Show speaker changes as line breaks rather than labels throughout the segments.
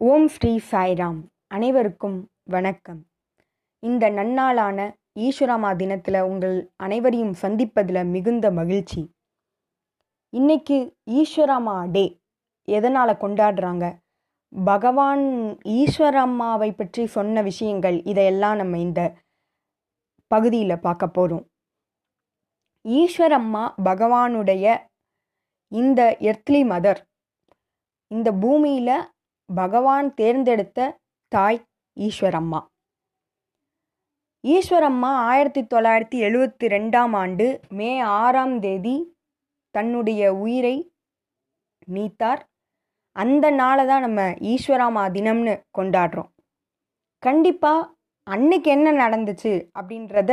ஓம் ஸ்ரீ சாய்ராம். அனைவருக்கும் வணக்கம். இந்த நன்னாளான ஈஸ்வராமா தினத்தில் உங்கள் அனைவரையும் சந்திப்பதில் மிகுந்த மகிழ்ச்சி. இன்னைக்கு ஈஸ்வராமா டே. எதனால் கொண்டாடுறாங்க? பகவான் ஈஸ்வரம்மாவை பற்றி சொன்ன விஷயங்கள் இதையெல்லாம் நம்ம இந்த பகுதியில் பார்க்க போகிறோம் ஈஸ்வரம்மா பகவானுடைய இந்த எர்த்லி மதர் இந்த பூமியில் பகவான் தேர்ந்தெடுத்த தாய் ஈஸ்வரம்மா. ஈஸ்வரம்மா ஆயிரத்தி தொள்ளாயிரத்தி எழுபத்தி ரெண்டாம் ஆண்டு மே ஆறாம் தேதி தன்னுடைய உயிரை நீத்தார். அந்த நாளை தான் நம்ம ஈஸ்வராமா தினம்னு கொண்டாடுறோம். கண்டிப்பாக அன்னைக்கு என்ன நடந்துச்சு அப்படின்றத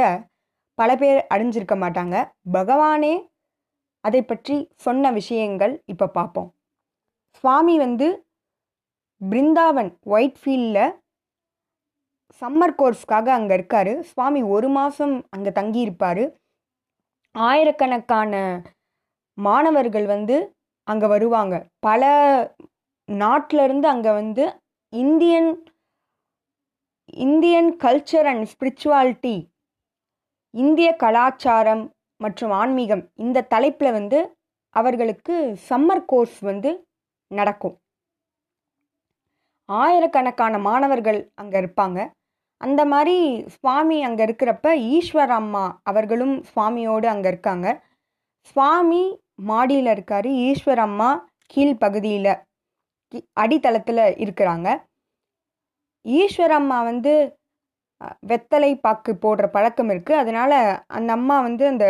பல பேர் அறிஞ்சிருக்க மாட்டாங்க. பகவானே அதை பற்றி சொன்ன விஷயங்கள் இப்போ பார்ப்போம். சுவாமி வந்து பிருந்தாவன் ஒயிட்ஃபீல்டில் சம்மர் கோர்ஸ்க்காக அங்கே இருக்கார். சுவாமி ஒரு மாதம் அங்கே தங்கியிருப்பார். ஆயிரக்கணக்கான மாணவர்கள் வந்து அங்கே வருவாங்க. பல நாட்டிலருந்து அங்கே வந்து Indian Indian culture and spirituality இந்திய கலாச்சாரம் மற்றும் ஆன்மீகம் இந்த தலைப்பில் வந்து அவர்களுக்கு சம்மர் கோர்ஸ் வந்து நடக்கும். ஆயிரக்கணக்கான மாணவர்கள் அங்கே இருப்பாங்க. அந்த மாதிரி சுவாமி அங்கே இருக்கிறப்ப ஈஸ்வர் அம்மா அவர்களும் சுவாமியோடு அங்கே இருக்காங்க. சுவாமி மாடியில் இருக்கார் ஈஸ்வர் அம்மா கீழ்ப்பகுதியில் அடித்தளத்தில் இருக்கிறாங்க. ஈஸ்வர் அம்மா வந்து வெத்தலை பாக்கு போடுற பழக்கம் இருக்குது அதனால் அந்த அம்மா வந்து அந்த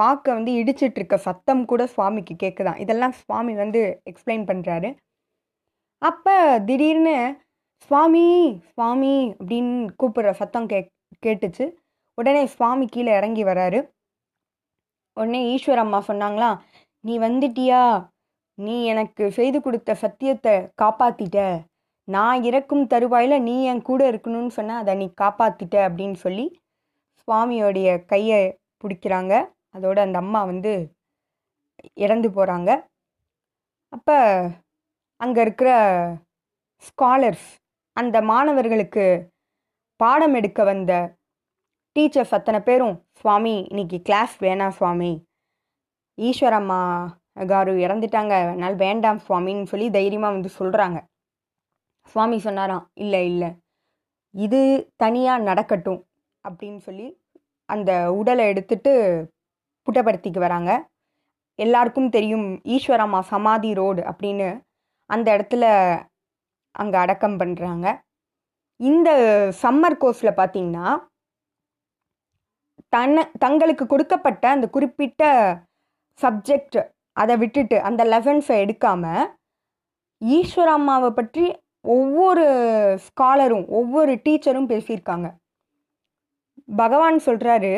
பாக்கை வந்து இடிச்சிட்ருக்க சத்தம் கூட சுவாமிக்கு கேட்குதான் இதெல்லாம் சுவாமி வந்து எக்ஸ்பிளைன் பண்ணுறாரு அப்போ திடீர்னு சுவாமி சுவாமி அப்படின்னு கூப்பிடுற சத்தம் கே கேட்டுச்சு. உடனே சுவாமி கீழே இறங்கி வராரு. உடனே ஈஸ்வர் அம்மா சொன்னாங்களாம் நீ வந்துட்டியா? நீ எனக்கு செய்து கொடுத்த சத்தியத்தை காப்பாத்திட்ட. நான் இறக்கும் தருவாயில் நீ என் கூட இருக்கணும்னு சொன்னால் அதை நீ காப்பாத்திட்ட அப்படின்னு சொல்லி சுவாமியோடைய கையை பிடிக்கிறாங்க. அதோட அந்த அம்மா வந்து இறந்து போகிறாங்க அப்போ அங்கே இருக்கிற ஸ்காலர்ஸ் அந்த மாணவர்களுக்கு பாடம் எடுக்க வந்த டீச்சர்ஸ் அத்தனை பேரும் சுவாமி இன்னைக்கு கிளாஸ் வேணாம் சுவாமி. ஈஸ்வரம்மா காரு இறந்துட்டாங்க. அதனால் வேண்டாம் சுவாமின்னு சொல்லி தைரியமாக வந்து சொல்கிறாங்க சுவாமி சொன்னாராம் இல்லை இல்லை. இது தனியாக நடக்கட்டும். அப்படின்னு சொல்லி அந்த உடலை எடுத்துட்டு புட்டப்படுத்திக்கு வராங்க. எல்லாருக்கும் தெரியும் ஈஸ்வரம்மா சமாதி ரோடு அப்படின்னு அந்த இடத்துல அங்கே அடக்கம் பண்ணுறாங்க இந்த சம்மர் கோர்ஸில் பார்த்தீங்கன்னா தன்னை தங்களுக்கு கொடுக்கப்பட்ட அந்த குறிப்பிட்ட சப்ஜெக்ட் அதை விட்டுட்டு அந்த லெசன்ஸை எடுக்காமல் ஈஸ்வரம்மாவை பற்றி ஒவ்வொரு ஸ்காலரும் ஒவ்வொரு டீச்சரும் பேசியிருக்காங்க. பகவான் சொல்கிறாரு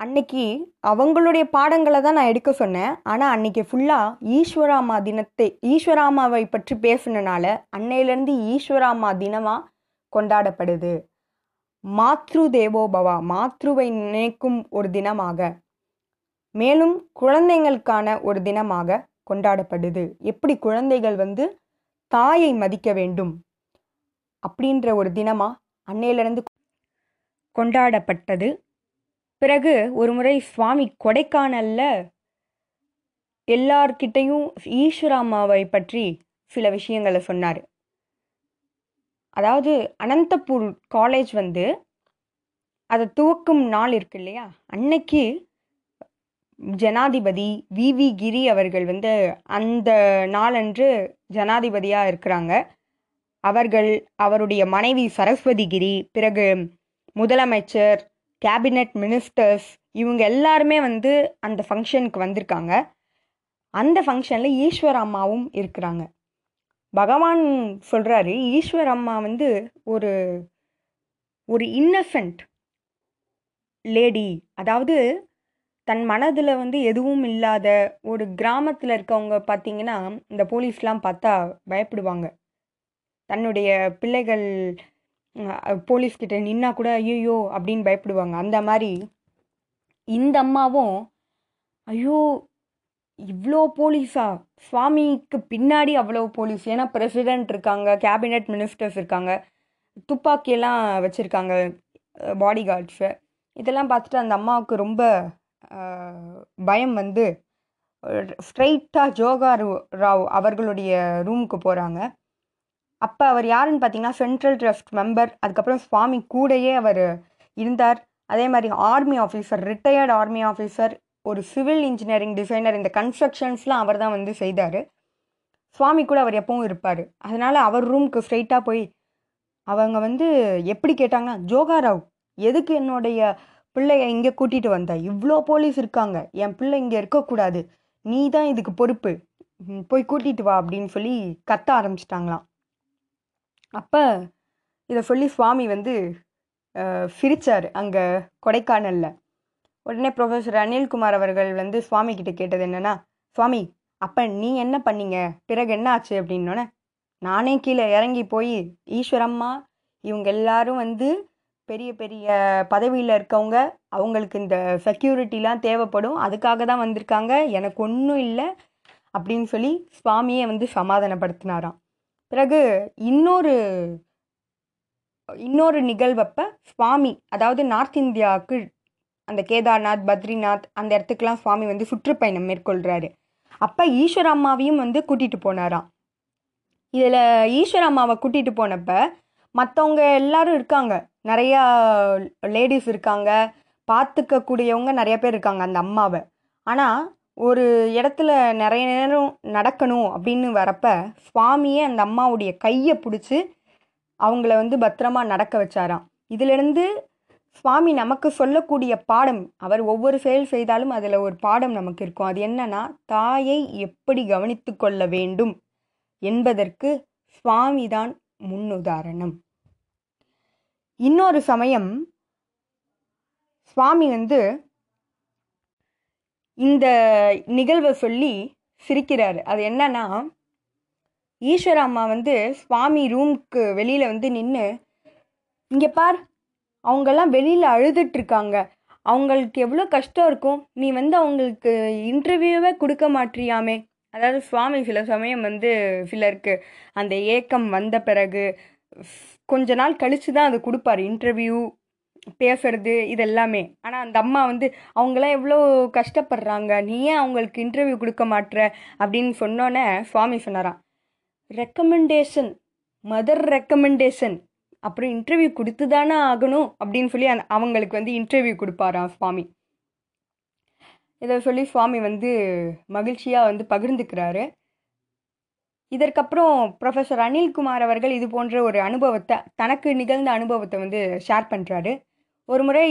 அன்னைக்கு அவங்களுடைய பாடங்களை தான் நான் எடுக்க சொன்னேன். ஆனால் அன்னைக்கு ஃபுல்லாக ஈஸ்வராமா தினத்தை ஈஸ்வராமாவை பற்றி பேசுனனால அன்னையிலேருந்து ஈஸ்வராமா தினமாக கொண்டாடப்படுது. மாத்ரு தேவோபவா மாத்ருவை நினைக்கும் ஒரு தினமாக மேலும் குழந்தைங்களுக்கான ஒரு தினமாக கொண்டாடப்படுது. எப்படி குழந்தைகள் வந்து தாயை மதிக்க வேண்டும் அப்படின்ற ஒரு தினமாக அன்னையிலிருந்து கொண்டாடப்பட்டது. பிறகு ஒரு முறை சுவாமி கொடைக்கானல்ல எல்லார்கிட்டையும் ஈஸ்வராமாவை பற்றி சில விஷயங்களை சொன்னார். அதாவது அனந்தபூர் காலேஜ் வந்து அதை துவக்கும் நாள் இருக்கு இல்லையா? அன்னைக்கு ஜனாதிபதி வி. வி. கிரி அவர்கள் வந்து அந்த நாளன்று ஜனாதிபதியாக இருக்கிறாங்க. அவர்கள் அவருடைய மனைவி சரஸ்வதி கிரி பிறகு முதலமைச்சர் கேபினட் மினிஸ்டர்ஸ் இவங்க எல்லாருமே வந்து அந்த ஃபங்க்ஷனுக்கு வந்திருக்காங்க. அந்த ஃபங்க்ஷனில் ஈஸ்வர் அம்மாவும் இருக்கிறாங்க. பகவான் சொல்கிறாரு ஈஸ்வர் அம்மா வந்து ஒரு ஒரு இன்னசென்ட் லேடி அதாவது தன் மனதில் வந்து எதுவும் இல்லாத ஒரு கிராமத்தில் இருக்கவங்க பார்த்தீங்கன்னா இந்த போலீஸ்லாம் பார்த்தா பயப்படுவாங்க. தன்னுடைய பிள்ளைகள் போலீஸ்கிட்ட நின்னா கூட ஐயோ அப்படின்னு பயப்படுவாங்க. அந்த மாதிரி இந்த அம்மாவும் ஐயோ இவ்வளோ போலீஸா? சுவாமிக்கு பின்னாடி அவ்வளோ போலீஸ். ஏன்னா பிரசிடென்ட் இருக்காங்க கேபினெட் மினிஸ்டர்ஸ் இருக்காங்க துப்பாக்கியெல்லாம் வச்சுருக்காங்க பாடி கார்ட்ஸு இதெல்லாம் பார்த்துட்டு அந்த அம்மாவுக்கு ரொம்ப பயம் வந்து ஸ்ட்ரைட்டாக ஜோகா ராவ் அவர்களுடைய ரூமுக்கு போகிறாங்க அப்போ அவர் யாருன்னு பார்த்தீங்கன்னா சென்ட்ரல் ட்ரஸ்ட் மெம்பர் அதுக்கப்புறம் சுவாமி கூடயே அவர் இருந்தார். அதே மாதிரி army officer retired army officer ஒரு சிவில் இன்ஜினியரிங் டிசைனர் இந்த கன்ஸ்ட்ரக்ஷன்ஸ்லாம் அவர் தான் வந்து செய்தார். சுவாமி கூட அவர் எப்பவும் இருப்பார். அதனால் அவர் ரூமுக்கு ஸ்ட்ரைட்டாக போய் அவங்க வந்து எப்படி கேட்டாங்கன்னா ஜோகாராவ் எதுக்கு என்னுடைய பிள்ளைய இங்கே கூட்டிகிட்டு வந்த? இவ்வளோ போலீஸ் இருக்காங்க. என் பிள்ளை இங்கே இருக்கக்கூடாது. நீ தான் இதுக்கு பொறுப்பு. போய் கூட்டிகிட்டு வா அப்படின்னு சொல்லி கத்த ஆரம்பிச்சிட்டாங்களாம். அப்போ இதை சொல்லி சுவாமி வந்து அஹ், அங்கே கொடைக்கானலில். உடனே ப்ரொஃபஸர் அனில்குமார் அவர்கள் வந்து சுவாமி கிட்ட கேட்டது என்னென்னா சுவாமி அப்போ நீ என்ன பண்ணீங்க? பிறகு என்ன ஆச்சு? அப்படின்னோடனே நானே கீழே இறங்கி போய் ஈஸ்வரம்மா இவங்க எல்லாரும் வந்து பெரிய பெரிய பதவியில் இருக்கவங்க அவங்களுக்கு இந்த செக்யூரிட்டிலாம் தேவைப்படும் அதுக்காக தான் வந்திருக்காங்க எனக்கு ஒன்றும் இல்லை அப்படின்னு சொல்லி சுவாமியை வந்து சமாதானப்படுத்தினாராம். பிறகு இன்னொரு இன்னொரு நிகழ்வப்போ சுவாமி அதாவது நார்த் இந்தியாவுக்கு அந்த கேதார்நாத் பத்ரிநாத் அந்த இடத்துக்குலாம் சுவாமி வந்து சுற்றுப்பயணம் மேற்கொள்கிறாரு அப்போ ஈஸ்வர அம்மாவையும் வந்து கூட்டிகிட்டு போனாராம். இதில் ஈஸ்வர அம்மாவை கூட்டிகிட்டு போனப்ப மற்றவங்க எல்லாரும் இருக்காங்க. நிறையா லேடிஸ் இருக்காங்க. பார்த்துக்கக்கூடியவங்க நிறைய பேர் இருக்காங்க அந்த அம்மாவை. ஆனால் ஒரு இடத்துல நிறைய நேரம் நடக்கணும் அப்படின்னு வரப்ப சுவாமியே அந்த அம்மாவுடைய கையை பிடிச்சி அவங்கள வந்து பத்திரமா நடக்க வச்சாராம். இதிலிருந்து சுவாமி நமக்கு சொல்லக்கூடிய பாடம் அவர் ஒவ்வொரு செயல் செய்தாலும் அதில் ஒரு பாடம் நமக்கு இருக்கும். அது என்னன்னா தாயை எப்படி கவனித்து கொள்ள வேண்டும் என்பதற்கு சுவாமிதான் முன்னுதாரணம். இன்னொரு சமயம் சுவாமி வந்து இந்த நிகழ்வை சொல்லி சிரிக்கிறாரு. அது என்னன்னா ஈஸ்வர அம்மா வந்து சுவாமி ரூம்க்கு வெளியில் வந்து நின்று இங்கே பார் அவங்கெல்லாம் வெளியில் அழுதுட்டு இருக்காங்க அவங்களுக்கு எவ்வளோ கஷ்டம் இருக்கும். நீ வந்து அவங்களுக்கு இன்டர்வியூவே கொடுக்க மாட்டியாமே. அதாவது சுவாமி சில சமயம் வந்து சிலருக்கு அந்த ஏக்கம் வந்த பிறகு கொஞ்ச நாள் கழித்து தான் அது கொடுப்பாரு. இன்டர்வியூ பேசுறது இது எல்லாமே ஆனால் அந்த அம்மா வந்து அவங்களாம் எவ்வளோ கஷ்டப்படுறாங்க. நீ ஏன் அவங்களுக்கு இன்டர்வியூ கொடுக்க மாட்ற? அப்படின்னு சொன்னோன்னே சுவாமி சொன்னாராம் ரெக்கமெண்டேஷன் மதர் ரெக்கமெண்டேஷன் அப்புறம் இன்டர்வியூ கொடுத்து தானே ஆகணும் அப்படின்னு சொல்லி அந்த- அவங்களுக்கு வந்து இன்டர்வியூ கொடுப்பாராம் சுவாமி. இதை சொல்லி சுவாமி வந்து மகிழ்ச்சியாக வந்து பகிர்ந்துக்கிறாரு. இதற்கப்புறம் ப்ரொஃபஸர் அனில்குமார் அவர்கள் இது போன்ற ஒரு அனுபவத்தை தனக்கு நிகழ்ந்த அனுபவத்தை வந்து ஷேர் பண்ணுறாரு ஒரு முறை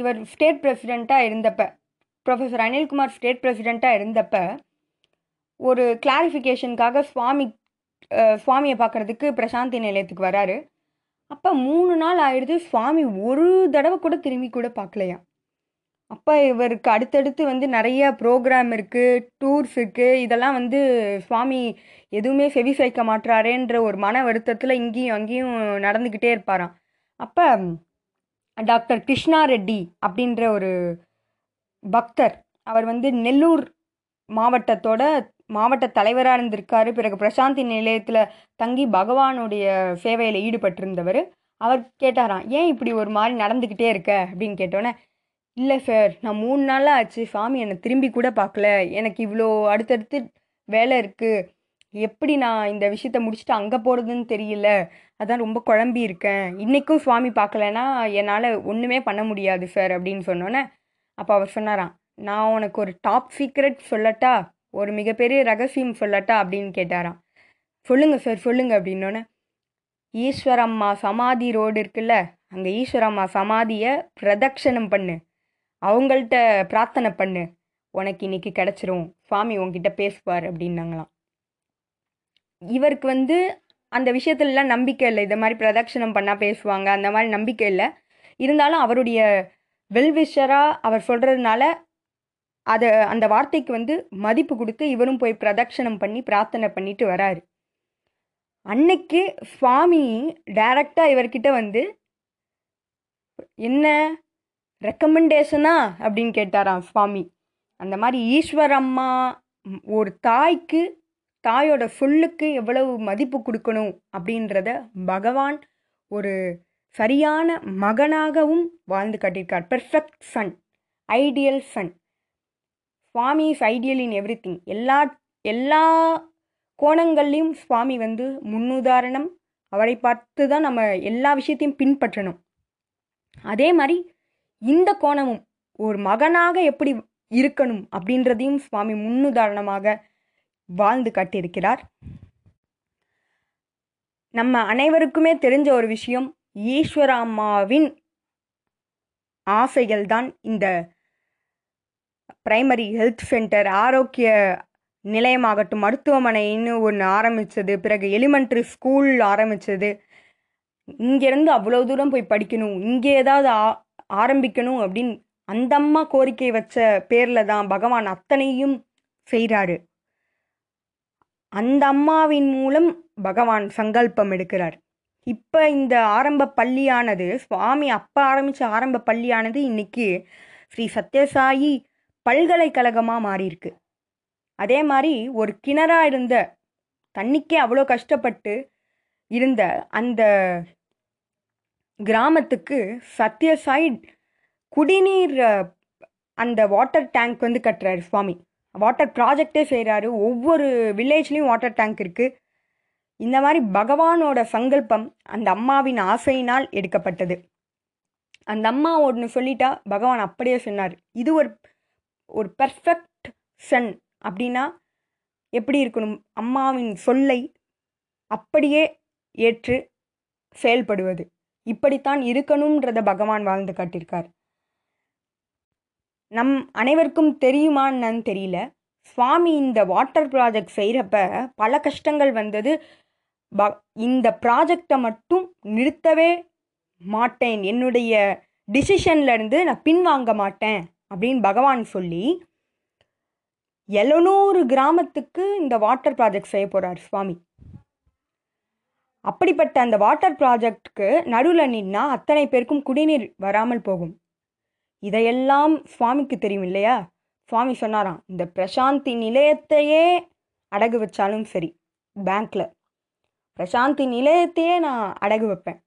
இவர் ஸ்டேட் பிரசிடெண்ட்டாக இருந்தப்ப ப்ரொஃபஸர் அனில்குமார் ஸ்டேட் பிரசிடெண்ட்டாக இருந்தப்ப ஒரு கிளாரிஃபிகேஷனுக்காக சுவாமி சுவாமியை பார்க்கறதுக்கு பிரசாந்தி நிலையத்துக்கு வராரு. அப்போ மூணு நாள் ஆயிடுது சுவாமி ஒரு தடவை கூட திரும்பி கூட பார்க்கலையா அப்போ இவருக்கு அடுத்தடுத்து வந்து நிறைய ப்ரோக்ராம் இருக்குது டூர்ஸ் இருக்குது இதெல்லாம் வந்து சுவாமி எதுவுமே செவி சாய்க்க மாட்றாரேன்ற ஒரு மன வருத்தத்தில் இங்கேயும் அங்கேயும் நடந்துக்கிட்டே இருப்பாராம். அப்போ டாக்டர் கிருஷ்ணா ரெட்டி அப்படின்ற ஒரு பக்தர். அவர் வந்து நெல்லூர் மாவட்டத்தோட மாவட்ட தலைவராக இருந்திருக்காரு. பிறகு பிரசாந்தி நிலையத்தில் தங்கி பகவானுடைய சேவையில் ஈடுபட்டிருந்தவர். அவர் கேட்டாராம் ஏன் இப்படி ஒரு மாதிரி நடந்துக்கிட்டே இருக்க? அப்படின்னு கேட்டோன்னே இல்லை சார் நான் மூணு நாளாக ஆச்சு. சாமி என்னை திரும்பி கூட பார்க்கல. எனக்கு இவ்வளோ அடுத்தடுத்து வேலை இருக்குது எப்படி நான் இந்த விஷயத்த முடிச்சுட்டு அங்கே போகிறதுன்னு தெரியல. அதான் ரொம்ப குழம்பி இருக்கேன். இன்றைக்கும் சுவாமி பார்க்கலன்னா என்னால் ஒன்றுமே பண்ண முடியாது சார் அப்படின்னு சொன்னோன்னே அப்போ அவர் சொன்னாராம் நான் உனக்கு ஒரு டாப் சீக்ரெட் சொல்லட்டா? ஒரு மிகப்பெரிய ரகசியம் சொல்லட்டா? அப்படின்னு கேட்டாராம். சொல்லுங்கள் சார் சொல்லுங்கள் அப்படின்னோன்னே ஈஸ்வரம்மா சமாதி ரோடு இருக்குல்ல அங்கே ஈஸ்வரம்மா சமாதியை பிரதட்சணம் பண்ணு. அவங்கள்ட்ட பிரார்த்தனை பண்ணு. உனக்கு இன்னைக்கு கிடச்சிரும். சுவாமி உங்ககிட்ட பேசுவார் அப்படின்னாங்களாம். இவருக்கு வந்து அந்த விஷயத்துலலாம் நம்பிக்கை இல்லை. இந்த மாதிரி பிரதட்சணம் பண்ணால் பேசுவாங்க. அந்த மாதிரி நம்பிக்கை இல்லை. இருந்தாலும் அவருடைய வெல்விஷராக அவர் சொல்கிறதுனால அதை அந்த வார்த்தைக்கு வந்து மதிப்பு கொடுத்து இவரும் போய் பிரதட்சணம் பண்ணி பிரார்த்தனை பண்ணிட்டு வராரு. அன்னைக்கு சுவாமி டைரக்டாக இவர்கிட்ட வந்து என்ன? ரெக்கமெண்டேஷனா அப்படின்னு கேட்டாராம் சுவாமி. அந்த மாதிரி ஈஸ்வரம்மா ஒரு தாய்க்கு தாயோட சொல்லுக்கு எவ்வளவு மதிப்பு கொடுக்கணும் அப்படின்றத பகவான் ஒரு சரியான மகனாகவும் வாழ்ந்து காட்டியிருக்கார். Perfect son ideal son Swami is ideal in everything எல்லா எல்லா கோணங்கள்லையும் சுவாமி வந்து முன்னுதாரணம். அவரை பார்த்து தான் நம்ம எல்லா விஷயத்தையும் பின்பற்றணும். அதே மாதிரி இந்த கோணமும் ஒரு மகனாக எப்படி இருக்கணும் அப்படின்றதையும் சுவாமி முன்னுதாரணமாக வாழ்ந்து காட்டியிருக்கிறார். நம்ம அனைவருக்குமே தெரிஞ்ச ஒரு விஷயம் ஈஸ்வராம்மாவின் ஆசைகள் தான் இந்த பிரைமரி ஹெல்த் சென்டர் ஆரோக்கிய நிலையமாகட்டும் மருத்துவமனைன்னு ஒன்று ஆரம்பித்தது பிறகு எலிமெண்ட்ரி ஸ்கூல் ஆரம்பித்தது இங்கேருந்து அவ்வளோ தூரம் போய் படிக்கணும் இங்கே ஏதாவது ஆ ஆரம்பிக்கணும் அப்படின்னு அந்தம்மா கோரிக்கை வச்ச பேரில் தான் பகவான் அத்தனையும் செய்கிறாரு அந்த அம்மாவின் மூலம் பகவான் சங்கல்பம் எடுக்கிறார். இப்போ இந்த ஆரம்ப பள்ளியானது சுவாமி அப்போ ஆரம்பித்த ஆரம்ப பள்ளியானது இன்னைக்கு ஸ்ரீ சத்யசாயி பல்கலைக்கழகமாக மாறியிருக்கு. அதே மாதிரி ஒரு கிணறாக இருந்த தண்ணிக்கே அவ்வளோ கஷ்டப்பட்டு இருந்த அந்த கிராமத்துக்கு சத்யசாய் குடிநீர் அந்த வாட்டர் டேங்க் வந்து கட்டுறாரு சுவாமி. வாட்டர் ப்ராஜெக்டே செய்கிறாரு ஒவ்வொரு வில்லேஜ்லேயும் வாட்டர் டேங்க் இருக்குது இந்த மாதிரி பகவானோட சங்கல்பம் அந்த அம்மாவின் ஆசையினால் எடுக்கப்பட்டது. அந்த அம்மா ஒன்று சொல்லிட்டா பகவான் அப்படியே சொன்னார். இது ஒரு ஒரு பெர்ஃபெக்ட் சன் அப்படின்னா எப்படி இருக்கணும்? அம்மாவின் சொல்லை அப்படியே ஏற்று செயல்படுவது. இப்படித்தான் இருக்கணுன்றதை பகவான் வாழ்ந்து காட்டியிருக்கார். நம் அனைவருக்கும் தெரியுமான்னு தெரியல. சுவாமி இந்த வாட்டர் ப்ராஜெக்ட் செய்கிறப்ப பல கஷ்டங்கள் வந்தது. ப இந்த ப்ராஜெக்டை மட்டும் நிறுத்தவே மாட்டேன். என்னுடைய டிசிஷன்லேருந்து நான் பின்வாங்க மாட்டேன் அப்படின்னு பகவான் சொல்லி எழுநூறு கிராமத்துக்கு இந்த வாட்டர் ப்ராஜெக்ட் செய்ய போகிறார் சுவாமி. அப்படிப்பட்ட அந்த வாட்டர் ப்ராஜெக்ட்க்கு நடுவில் நின்னா அத்தனை பேருக்கும் குடிநீர் வராமல் போகும். இதையெல்லாம் சுவாமிக்கு தெரியும் இல்லையா? சுவாமி சொன்னாராம் இந்த பிரசாந்தி நிலையத்தையே அடகு வச்சாலும் சரி பேங்க்ல. பிரசாந்தி நிலையத்தையே நான் அடகு வைப்பேன்.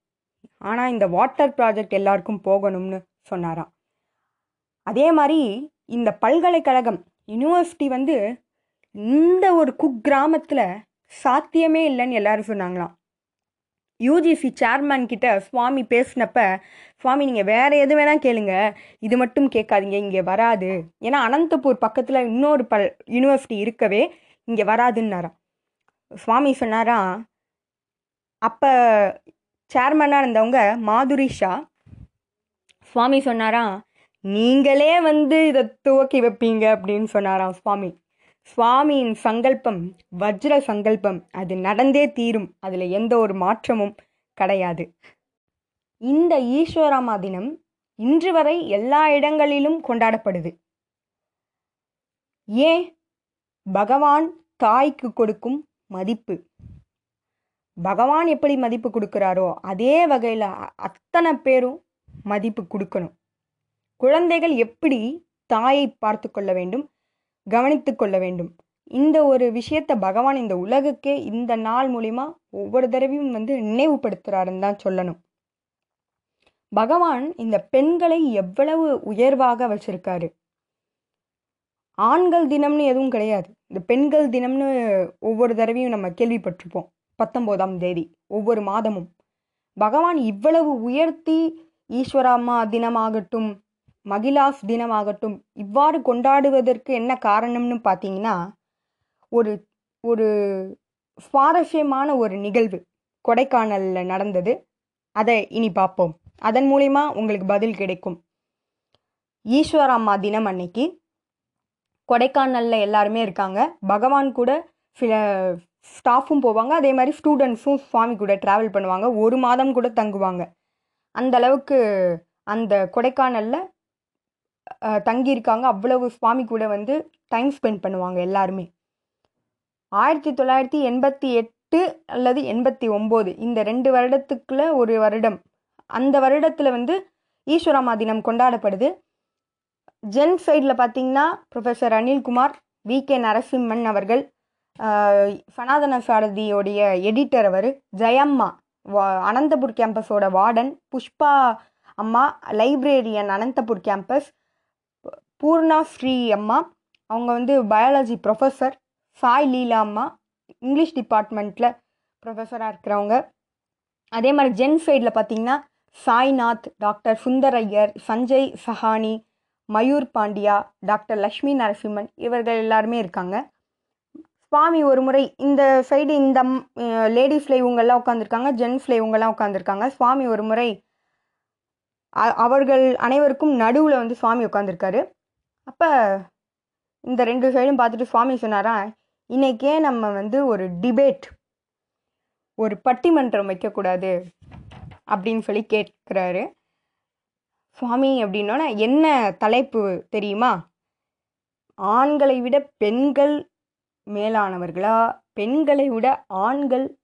ஆனால் இந்த வாட்டர் ப்ராஜெக்ட் எல்லாருக்கும் போகணும்னு சொன்னாராம். அதே மாதிரி இந்த பல்கலைக்கழகம் யூனிவர்சிட்டி வந்து இந்த ஒரு குக்கிராமத்தில் சாத்தியமே இல்லைன்னு எல்லாரும் சொன்னாங்களாம். யூஜிசி சேர்மேன் கிட்ட சுவாமி பேசினப்ப சுவாமி நீங்கள் வேறு எது வேணால் கேளுங்க. இது மட்டும் கேட்காதீங்க இங்கே வராது. ஏன்னா அனந்தபூர் பக்கத்தில் இன்னொரு பல் யூனிவர்சிட்டி இருக்கவே இங்கே வராதுன்னாராம். சுவாமி சொன்னாரா அப்போ சேர்மனாக இருந்தவங்க மாதுரி ஷா சுவாமி சொன்னாராம் நீங்களே வந்து இதை துவக்கி வைப்பீங்க அப்படின்னு சொன்னாராம் சுவாமி. சுவாமியின் சங்கல்பம் வஜ்ர சங்கல்பம் அது நடந்தே தீரும். அதில் எந்த ஒரு மாற்றமும் கிடையாது. இந்த ஈஸ்வராமா தினம் இன்று வரை எல்லா இடங்களிலும் கொண்டாடப்படுது. ஏன்? பகவான் தாய்க்கு கொடுக்கும் மதிப்பு. பகவான் எப்படி மதிப்பு கொடுக்குறாரோ அதே வகையில் அத்தனை பேரும் மதிப்பு கொடுக்கணும். குழந்தைகள் எப்படி தாயை பார்த்து கொள்ள வேண்டும்? கவனித்து கொள்ள வேண்டும். இந்த ஒரு விஷயத்த பகவான் இந்த உலகுக்கே இந்த நாள் மூலிமா ஒவ்வொரு தடவையும் வந்து நினைவுபடுத்துகிறாருன்னு தான் சொல்லணும். பகவான் இந்த பெண்களை எவ்வளவு உயர்வாக வச்சிருக்காரு. ஆண்கள் தினம்னு எதுவும் கிடையாது. இந்த பெண்கள் தினம்னு ஒவ்வொரு தடவையும் நம்ம கேள்விப்பட்டிருப்போம். பத்தொம்போதாம் தேதி ஒவ்வொரு மாதமும். பகவான் இவ்வளவு உயர்த்தி ஈஸ்வரம்மா தினமாகட்டும் மகிழாஸ் தினமாகட்டும் இவ்வாறு கொண்டாடுவதற்கு என்ன காரணம்னு பார்த்தீங்கன்னா ஒரு ஒரு சுவாரஸ்யமான ஒரு நிகழ்வு கொடைக்கானலில் நடந்தது. அதை இனி பார்ப்போம். அதன் மூலிமா உங்களுக்கு பதில் கிடைக்கும். ஈஸ்வரம்மா தினம் அன்னைக்கு கொடைக்கானலில் எல்லாருமே இருக்காங்க. பகவான் கூட சில ஸ்டாஃபும் போவாங்க. அதே மாதிரி ஸ்டூடெண்ட்ஸும் சுவாமி கூட ட்ராவல் பண்ணுவாங்க. ஒரு மாதம் கூட தங்குவாங்க. அந்த அளவுக்கு அந்த கொடைக்கானலில் தங்கியிருக்காங்க. அவ்வளவு சுவாமி கூட வந்து டைம் ஸ்பெண்ட் பண்ணுவாங்க எல்லாருமே. ஆயிரத்தி தொள்ளாயிரத்தி எண்பத்தி எட்டு அல்லது எண்பத்தி ஒம்பது இந்த ரெண்டு வருடத்துக்குள்ள ஒரு வருடம். அந்த வருடத்தில் வந்து ஈஸ்வரமா தினம் கொண்டாடப்படுது. ஜென் சைடில் பார்த்தீங்கன்னா professor Anilkumar V K Narasimhan அவர்கள் சனாதன சாரதியோடைய எடிட்டர் அவர் ஜெயம்மா வா- Anantapur கேம்பஸோட warden Pushpa Amma librarian Anantapur campus Poorna Sri Amma. அவங்க வந்து பயாலஜி ப்ரொஃபஸர் சாய் லீலா அம்மா. இங்கிலீஷ் டிபார்ட்மெண்ட்டில் ப்ரொஃபஸராக இருக்கிறவங்க. அதே மாதிரி ஜென் சைடில் பார்த்தீங்கன்னா சாய்நாத் டாக்டர் சுந்தரையர் சஞ்சய் சஹானி மயூர் பாண்டியா டாக்டர் லக்ஷ்மி நரசிம்மன் இவர்கள் எல்லாருமே இருக்காங்க. சுவாமி ஒரு முறை இந்த சைடு இந்த லேடிஸில் இவங்கெல்லாம் உட்காந்துருக்காங்க ஜென்ஸில் இவங்கெல்லாம் உட்காந்துருக்காங்க சுவாமி ஒரு முறை அ- அவர்கள் அனைவருக்கும் நடுவில் வந்து சுவாமி உட்காந்துருக்காரு அப்போ இந்த ரெண்டு சைடும் பார்த்துட்டு சுவாமி சொன்னாரா இன்றைக்கே நம்ம வந்து ஒரு டிபேட் ஒரு பட்டிமன்றம் வைக்கக்கூடாது அப்படின்னு சொல்லி கேட்குறாரு. சுவாமி அப்படின்னோன்னா என்ன தலைப்பு தெரியுமா? ஆண்களை விட பெண்கள் மேலானவர்களா? பெண்களை விட ஆண்கள்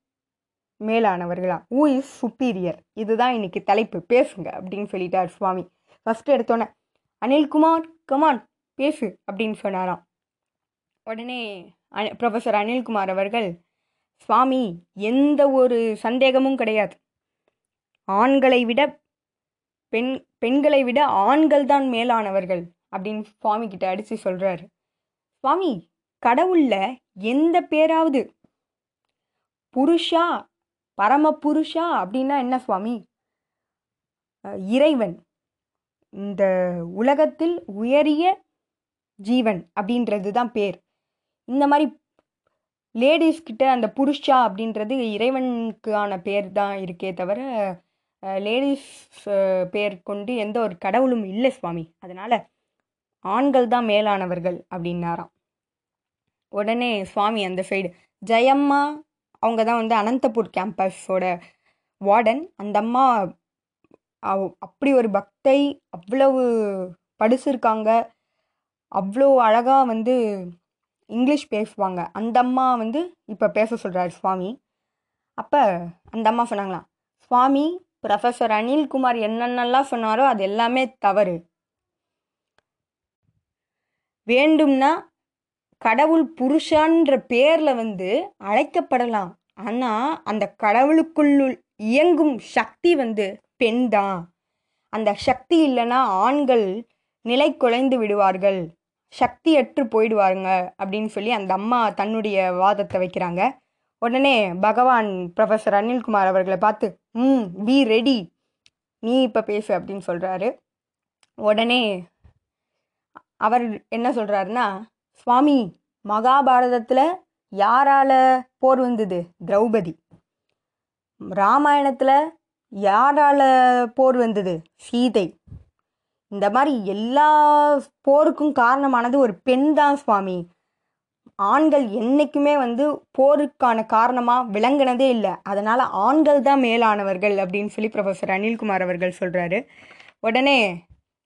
மேலானவர்களா? ஊ இஸ் சுப்பீரியர் இதுதான் இன்னைக்கு தலைப்பு. பேசுங்க அப்படின்னு சொல்லிட்டார் சுவாமி. ஃபஸ்ட்டு எடுத்தோன்னே அனில்குமார் கமான் பேசு அப்படின்னு சொன்னாராம். உடனே அ- ப்ரொஃபஸர் அனில்குமார் அவர்கள் சுவாமி எந்த ஒரு சந்தேகமும் கிடையாது. ஆண்களை விட பெண் பெண்களை விட ஆண்கள் தான் மேலானவர்கள் அப்படின்னு சுவாமி கிட்ட அடித்து சொல்றாரு. சுவாமி கடவுளில் எந்த பேராவது புருஷா பரம புருஷா அப்படின்னா என்ன சுவாமி? இறைவன். இந்த உலகத்தில் உயரிய ஜீவன் அப்படின்றது தான் பேர். இந்த மாதிரி லேடிஸ்கிட்ட அந்த புருஷா அப்படின்றது இறைவனுக்கான பேர் தான் இருக்கே தவிர லேடிஸ் பேர் கொண்டு எந்த ஒரு கடவுளும் இல்லை சுவாமி. அதனால் ஆண்கள் தான் மேலானவர்கள் அப்படின்னாராம். உடனே சுவாமி அந்த சைடு ஜெயம்மா அவங்க தான் வந்து அனந்தபூர் கேம்பஸோட வார்டன். அந்த அம்மா அப்படி ஒரு பக்தை அவ்வளவு படிச்சிருக்காங்க அவ்வளோ அழகாக வந்து இங்கிலீஷ் பேசுவாங்க. அந்த அம்மா வந்து இப்போ பேச சொல்கிறாரு சுவாமி. அப்போ அந்த அம்மா சொன்னாங்களாம் சுவாமி ப்ரொஃபஸர் அனில்குமார் என்னென்னலாம் சொன்னாரோ அது எல்லாமே தவறு. வேண்டும்னா கடவுள் புருஷான்ற பேரில் வந்து அழைக்கப்படலாம். ஆனால் அந்த கடவுளுக்குள்ளுள் இயங்கும் சக்தி வந்து பெண் தான் அந்த சக்தி இல்லைன்னா ஆண்கள் நிலை குலைந்து விடுவார்கள். சக்தியற்று போயிடுவாருங்க அப்படின்னு சொல்லி அந்த அம்மா தன்னுடைய வாதத்தை வைக்கிறாங்க. உடனே பகவான் ப்ரொஃபஸர் அனில்குமார் அவர்களை பார்த்து ம் பி ரெடி நீ இப்போ பேசு அப்படின்னு சொல்கிறாரு உடனே அவர் என்ன சொல்கிறாருன்னா சுவாமி மகாபாரதத்தில் யாரால போர் வந்தது? திரௌபதி. ராமாயணத்தில் யாரால போர் வந்தது? சீதை. இந்த மாதிரி எல்லா போருக்கும் காரணமானது ஒரு பெண் தான் சுவாமி. ஆண்கள் என்றைக்குமே வந்து போருக்கான காரணமாக விளங்கினதே இல்லை. அதனால் ஆண்கள் தான் மேலானவர்கள் அப்படின்னு சொல்லி ப்ரொஃபஸர் அனில்குமார் அவர்கள் சொல்கிறாரு உடனே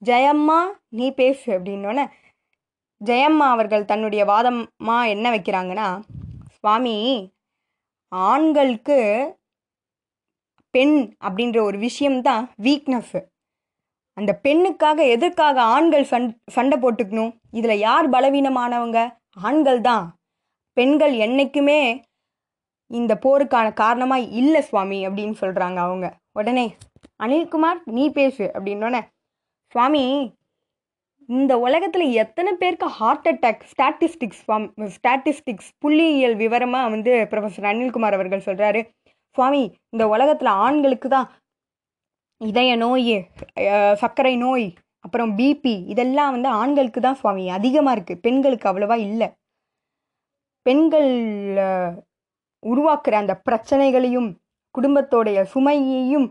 ஜெயம்மா நீ பேசு அப்படின்னோடனே ஜெயம்மா அவர்கள் தன்னுடைய வாதமாக என்ன வைக்கிறாங்கன்னா சுவாமி ஆண்களுக்கு பெண் அப்படின்ற ஒரு விஷயம்தான் வீக்னஸ்ஸு அந்த பெண்ணுக்காக எதற்காக ஆண்கள் சண் சண்டை போட்டுக்கணும்? இதில் யார் பலவீனமானவங்க? ஆண்கள் தான். பெண்கள் என்றைக்குமே இந்த போருக்கான காரணமாக இல்லை சுவாமி அப்படின்னு சொல்கிறாங்க அவங்க. உடனே அனில்குமார் நீ பேசு அப்படின்னோடனே சுவாமி இந்த உலகத்தில் எத்தனை பேருக்கு ஹார்ட் அட்டாக் ஸ்டாட்டிஸ்டிக்ஸ் ஸ்டாட்டிஸ்டிக்ஸ் புள்ளியியல் விவரமாக வந்து ப்ரொஃபஸர் அனில்குமார் அவர்கள் சொல்கிறாரு சுவாமி இந்த உலகத்தில் ஆண்களுக்கு தான் இதய நோய் சர்க்கரை நோய் அப்புறம் பிபி இதெல்லாம் வந்து ஆண்களுக்கு தான் சுவாமி அதிகமாக இருக்குது பெண்களுக்கு அவ்வளோவா இல்லை. பெண்கள் உருவாக்குற அந்த பிரச்சனைகளையும் குடும்பத்தோடைய சுமையையும்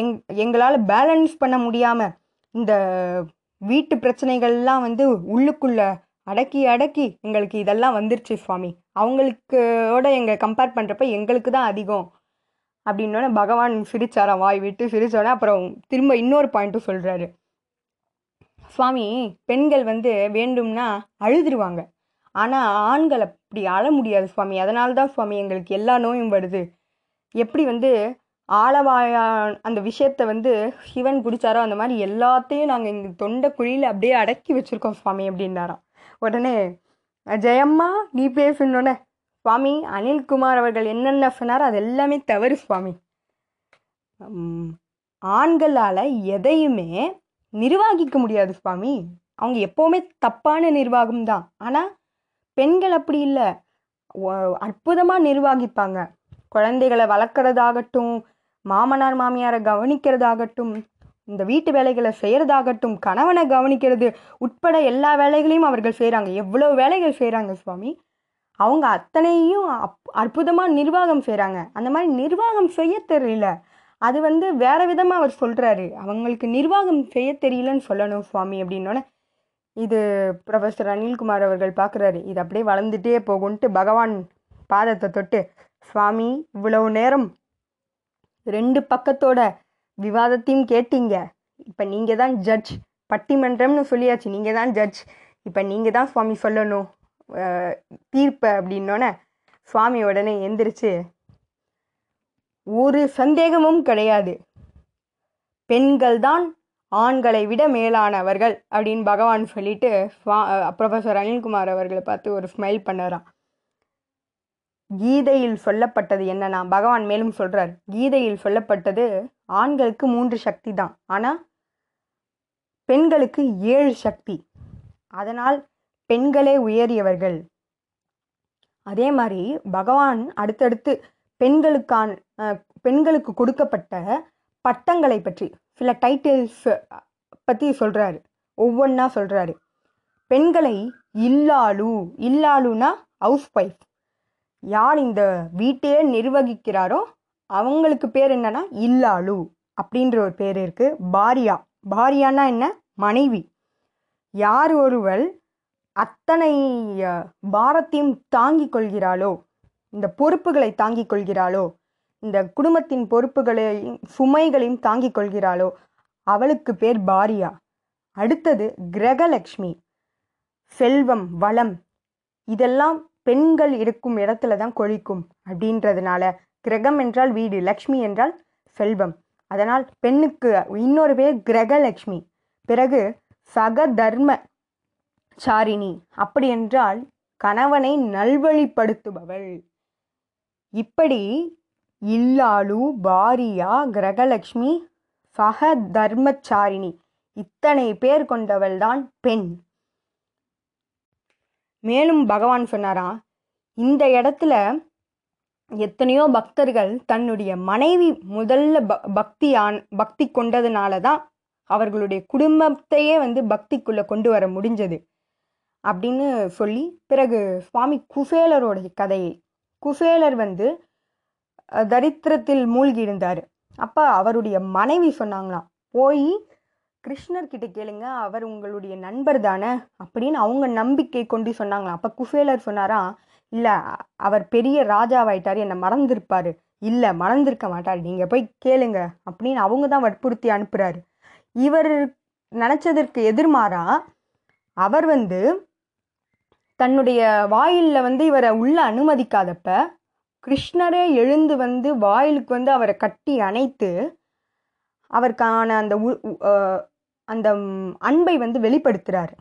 எங் எங்களால் பேலன்ஸ் பண்ண முடியாமல் இந்த வீட்டு பிரச்சனைகள்லாம் வந்து உள்ளுக்குள்ள அடக்கி அடக்கி எங்களுக்கு இதெல்லாம் வந்துருச்சு சுவாமி. அவங்களுக்கோட எங்களை கம்பேர் பண்ணுறப்ப எங்களுக்கு தான் அதிகம். அப்படின்னோடனே பகவான் சிரிச்சாராம் வாய் விட்டு சிரிச்சோடனே அப்புறம் திரும்ப இன்னொரு பாயிண்ட்டும் சொல்கிறாரு சுவாமி பெண்கள் வந்து வேண்டும்னா அழுதுருவாங்க. ஆனால் ஆண்கள் அப்படி அழ முடியாது சுவாமி. அதனால தான் சுவாமி எங்களுக்கு எல்லா நோயும் வருது. எப்படி வந்து ஆளவாயா அந்த விஷயத்த வந்து சிவன் குடிச்சாரோ அந்த மாதிரி எல்லாத்தையும் நாங்கள் எங்கள் தொண்டை குழியில் அப்படியே அடக்கி வச்சுருக்கோம் சுவாமி அப்படின்னாராம். உடனே ஜெயம்மா நீ பேசுனோடனே சுவாமி அனில்குமார் அவர்கள் என்னென்ன சொன்னார் அது எல்லாமே தவறு சுவாமி. ஆண்களால் எதையுமே நிர்வாகிக்க முடியாது சுவாமி. அவங்க எப்போவுமே தப்பான நிர்வாகம் தான். ஆனால் பெண்கள் அப்படி இல்லை. அற்புதமாக நிர்வாகிப்பாங்க. குழந்தைகளை வளர்க்குறதாகட்டும் மாமனார் மாமியாரை கவனிக்கிறதாகட்டும் இந்த வீட்டு வேலைகளை செய்கிறதாகட்டும் கணவனை கவனிக்கிறது உட்பட எல்லா வேலைகளையும் அவர்கள் செய்கிறாங்க எவ்வளோ வேலைகள் செய்கிறாங்க சுவாமி? அவங்க அத்தனையும் அப் அற்புதமாக நிர்வாகம் செய்கிறாங்க அந்த மாதிரி நிர்வாகம் செய்ய தெரியல. அது வந்து வேறு விதமாக அவர் சொல்கிறாரு அவங்களுக்கு நிர்வாகம் செய்ய தெரியலன்னு சொல்லணும் சுவாமி அப்படின்னோடனே இது ப்ரொஃபஸர் அனில்குமார் அவர்கள் பார்க்குறாரு இது அப்படியே வளர்ந்துட்டே போகும்ன்ட்டு பகவான் பாதத்தை தொட்டு சுவாமி இவ்வளவு நேரம் ரெண்டு பக்கத்தோட விவாதத்தையும் கேட்டீங்க. இப்போ நீங்கள் தான் ஜட்ஜ் பட்டிமன்றம்னு சொல்லியாச்சு. நீங்கள் தான் ஜட்ஜ் இப்போ நீங்கள் தான் சுவாமி சொல்லணும். தீர்ப்பை அப்படின்னோடனே சுவாமி உடனே எந்திரிச்சு ஒரு சந்தேகமும் கிடையாது. பெண்கள் தான் ஆண்களை விட மேலானவர்கள். அப்படின்னு பகவான் சொல்லிட்டு சுவா ப்ரொஃபஸர் அனில்குமார் அவர்களை பார்த்து ஒரு ஸ்மைல் பண்ணுறான். கீதையில் சொல்லப்பட்டது என்னன்னா பகவான் மேலும் சொல்கிறார் கீதையில் சொல்லப்பட்டது ஆண்களுக்கு மூன்று சக்தி தான். ஆனால் பெண்களுக்கு ஏழு சக்தி. அதனால் பெண்களே உயரியவர்கள். அதே மாதிரி பகவான் அடுத்தடுத்து பெண்களுக்கான பெண்களுக்கு கொடுக்கப்பட்ட பட்டங்களை பற்றி சில டைட்டில்ஸ் பற்றி சொல்கிறாரு ஒவ்வொன்றா சொல்கிறாரு பெண்களை இல்லாளு இல்லாலுனா ஹவுஸ் ஒய்ஃப் யார் இந்த வீட்டையே நிர்வகிக்கிறாரோ அவங்களுக்கு பேர் என்னன்னா இல்லாளு அப்படின்ற ஒரு பேர் இருக்குது பாரியா. பாரியானா என்ன? மனைவி. யார் ஒருவள் அத்தனை பாரத்தையும் தாங்கிக் கொள்கிறாளோ? இந்த பொறுப்புகளை தாங்கிக் கொள்கிறாளோ? இந்த குடும்பத்தின் பொறுப்புகளையும் சுமைகளையும் தாங்கிக் கொள்கிறாளோ? அவளுக்கு பேர் பாரியா. அடுத்தது கிரகலக்ஷ்மி. செல்வம் வளம். இதெல்லாம் பெண்கள் இருக்கும் இடத்துல தான் கொழிக்கும் அப்படின்றதுனால கிரகம் என்றால் வீடு லக்ஷ்மி என்றால் செல்வம். அதனால் பெண்ணுக்கு இன்னொரு பேர் கிரகலக்ஷ்மி. பிறகு சக தர்ம சாரிணி அப்படி என்றால் கணவனை நல்வழிப்படுத்துபவள். இப்படி இல்லாளு பாரியா கிரகலக்ஷ்மி சக தர்மச்சாரிணி இத்தனை பேர் கொண்டவள் தான் பெண். மேலும் பகவான் சொன்னாரா இந்த இடத்துல எத்தனையோ பக்தர்கள் தன்னுடைய மனைவி முதல்ல ப பக்தி ஆன் பக்தி கொண்டதுனால தான் அவர்களுடைய குடும்பத்தையே வந்து பக்திக்குள்ளே கொண்டு வர முடிஞ்சது. அப்படின்னு சொல்லி பிறகு சுவாமி குசேலரோட கதையை குசேலர் வந்து தரித்திரத்தில் மூழ்கி இருந்தார். அப்போ அவருடைய மனைவி சொன்னாங்களாம் போய் கிருஷ்ணர்கிட்ட கேளுங்க அவர் உங்களுடைய நண்பர் தானே அப்படின்னு அவங்க நம்பிக்கை கொண்டு சொன்னாங்களாம். அப்போ குசேலர் சொன்னாராம் இல்லை அவர் பெரிய ராஜாவாயிட்டார் என்னை மறந்திருப்பார். இல்லை மறந்திருக்க மாட்டார் நீங்கள் போய் கேளுங்க அப்படின்னு அவங்க தான் வற்புறுத்தி அனுப்புகிறாரு இவர் நினச்சதற்கு எதிர்மாறா அவர் வந்து தன்னுடைய வாயிலில் வந்து இவரை உள்ள அனுமதிக்காதப்ப கிருஷ்ணரே எழுந்து வந்து வாயிலுக்கு வந்து அவரை கட்டி அணைத்து அவருக்கான அந்த உ- அந்த அன்பை வந்து வெளிப்படுத்துகிறார்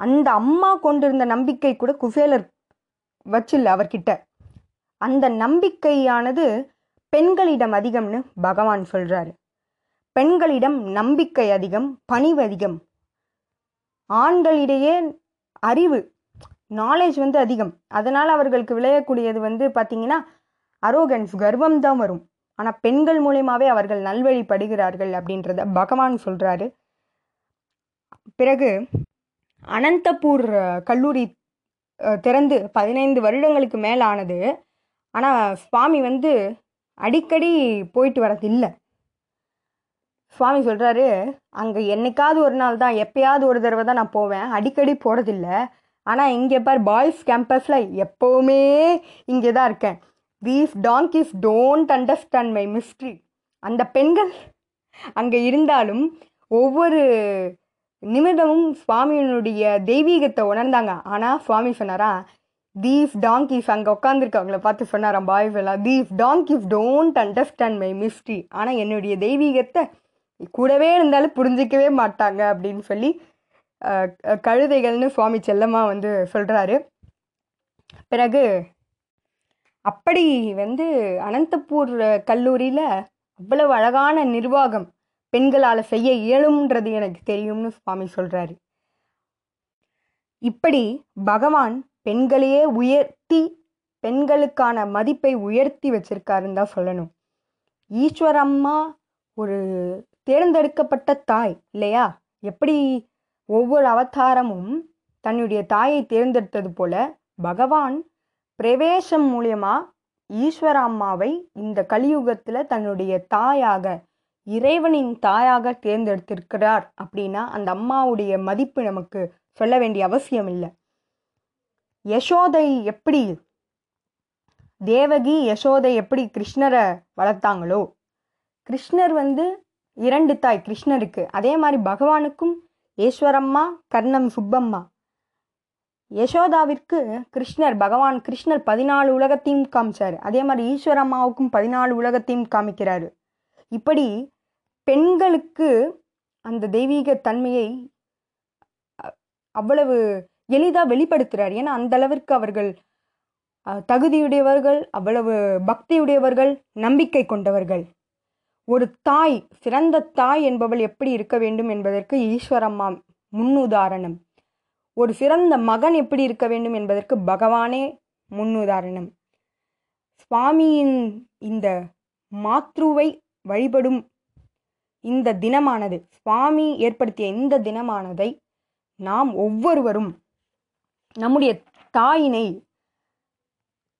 அந்த அம்மா கொண்டிருந்த நம்பிக்கை கூட குசேலர் வச்சில்ல அவர்கிட்ட. அந்த நம்பிக்கையானது பெண்களிடம் அதிகம்னு பகவான் சொல்கிறாரு பெண்களிடம் நம்பிக்கை அதிகம் பணிவு அதிகம். ஆண்களிடையே அறிவு நாலேஜ் வந்து அதிகம். அதனால் அவர்களுக்கு விளையக்கூடியது வந்து பார்த்தீங்கன்னா அரோகன்ஸ் கர்வம் தான் வரும். ஆனால் பெண்கள் மூலியமாகவே அவர்கள் நல்வழிப்படுகிறார்கள் அப்படின்றத பகவான் சொல்கிறாரு பிறகு அனந்தபூர் கல்லூரி திறந்து பதினைந்து வருடங்களுக்கு மேலே ஆனது ஆனால் சுவாமி வந்து அடிக்கடி போயிட்டு இல்லை. சுவாமி சொல்கிறாரு அங்கே என்னைக்காவது ஒரு நாள் தான் எப்பயாவது ஒரு தடவை தான் நான் போவேன். அடிக்கடி போகிறதில்ல ஆனால் இங்கே பார் பாய்ஸ் கேம்பஸில் எப்போவுமே இங்கே தான் இருக்கேன். These donkeys don't understand my mystery அந்த பெண்கள் அங்கே இருந்தாலும் ஒவ்வொரு நிமிடமும் சுவாமியினுடைய தெய்வீகத்தை உணர்ந்தாங்க. ஆனால் சுவாமி சொன்னாரா தீஸ் டாங்கிஸ் அங்கே உட்காந்துருக்கவங்கள பார்த்து சொன்னாராம் பாய்ஸ் எல்லாம் these donkeys don't understand my mystery ஆனால் என்னுடைய தெய்வீகத்தை கூடவே இருந்தாலும் புரிஞ்சிக்கவே மாட்டாங்க அப்படின்னு சொல்லி கழுதைகள்னு சுவாமி செல்லம்மா வந்து சொல்கிறாரு பிறகு அப்படி வந்து அனந்தபூர் கல்லூரியில் அவ்வளவு அழகான நிர்வாகம் பெண்களால் செய்ய இயலும்ன்றது எனக்கு தெரியும்னு சுவாமி சொல்கிறாரு இப்படி பகவான் பெண்களையே உயர்த்தி பெண்களுக்கான மதிப்பை உயர்த்தி வச்சிருக்காருன்னு தான் சொல்லணும். ஈஸ்வரம்மா ஒரு தேர்ந்தெடுக்கப்பட்ட தாய் இல்லையா? எப்படி ஒவ்வொரு அவதாரமும் தன்னுடைய தாயை தேர்ந்தெடுத்தது போல பகவான் பிரவேசம் மூலியமா ஈஸ்வர அம்மாவை இந்த கலியுகத்தில் தன்னுடைய தாயாக இறைவனின் தாயாக தேர்ந்தெடுத்திருக்கிறார் அப்படின்னா அந்த அம்மாவுடைய மதிப்பு நமக்கு சொல்ல வேண்டிய அவசியம் இல்லை. யசோதை எப்படி தேவகி யசோதை எப்படி கிருஷ்ணரை வளர்த்தாங்களோ கிருஷ்ணர் வந்து இரண்டு தாய் கிருஷ்ணருக்கு அதே மாதிரி பகவானுக்கும் ஈஸ்வரம்மா கர்ணம் சுப்பம்மா. யசோதாவிற்கு கிருஷ்ணர் பகவான் கிருஷ்ணர் பதினாலு உலகத்தையும் காமிச்சார். அதே மாதிரி ஈஸ்வரம்மாவுக்கும் பதினாலு உலகத்தையும் காமிக்கிறாரு. இப்படி பெண்களுக்கு அந்த தெய்வீக தன்மையை அவ்வளவு எளிதாக வெளிப்படுத்துகிறார் ஏன்னா அந்த அளவிற்கு அவர்கள் தகுதியுடையவர்கள் அவ்வளவு பக்தியுடையவர்கள் நம்பிக்கை கொண்டவர்கள். ஒரு தாய் சிறந்த தாய் என்பவள் எப்படி இருக்க வேண்டும் என்பதற்கு ஈஸ்வரம்மா முன்னுதாரணம். ஒரு சிறந்த மகன் எப்படி இருக்க வேண்டும் என்பதற்கு பகவானே முன்னுதாரணம். சுவாமியின் இந்த மாத்ருவை வழிபடும் இந்த தினமானது சுவாமி ஏற்படுத்திய இந்த தினமானதை நாம் ஒவ்வொருவரும் நம்முடைய தாயினை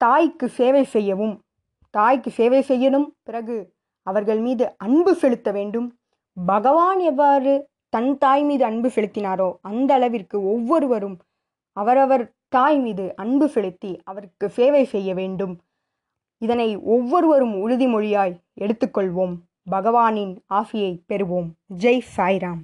தாய்க்கு சேவை செய்யவும் தாய்க்கு சேவை செய்யணும் பிறகு அவர்கள் மீது அன்பு செலுத்த வேண்டும். பகவான் எவ்வாறு தன் தாய் மீது அன்பு செலுத்தினாரோ அந்த அளவிற்கு ஒவ்வொருவரும் அவரவர் தாய் மீது அன்பு செலுத்தி அவருக்கு சேவை செய்ய வேண்டும். இதனை ஒவ்வொருவரும் உறுதிமொழியாய் எடுத்துக்கொள்வோம். பகவானின் ஆசியை பெறுவோம். ஜெய் சாய்ராம்.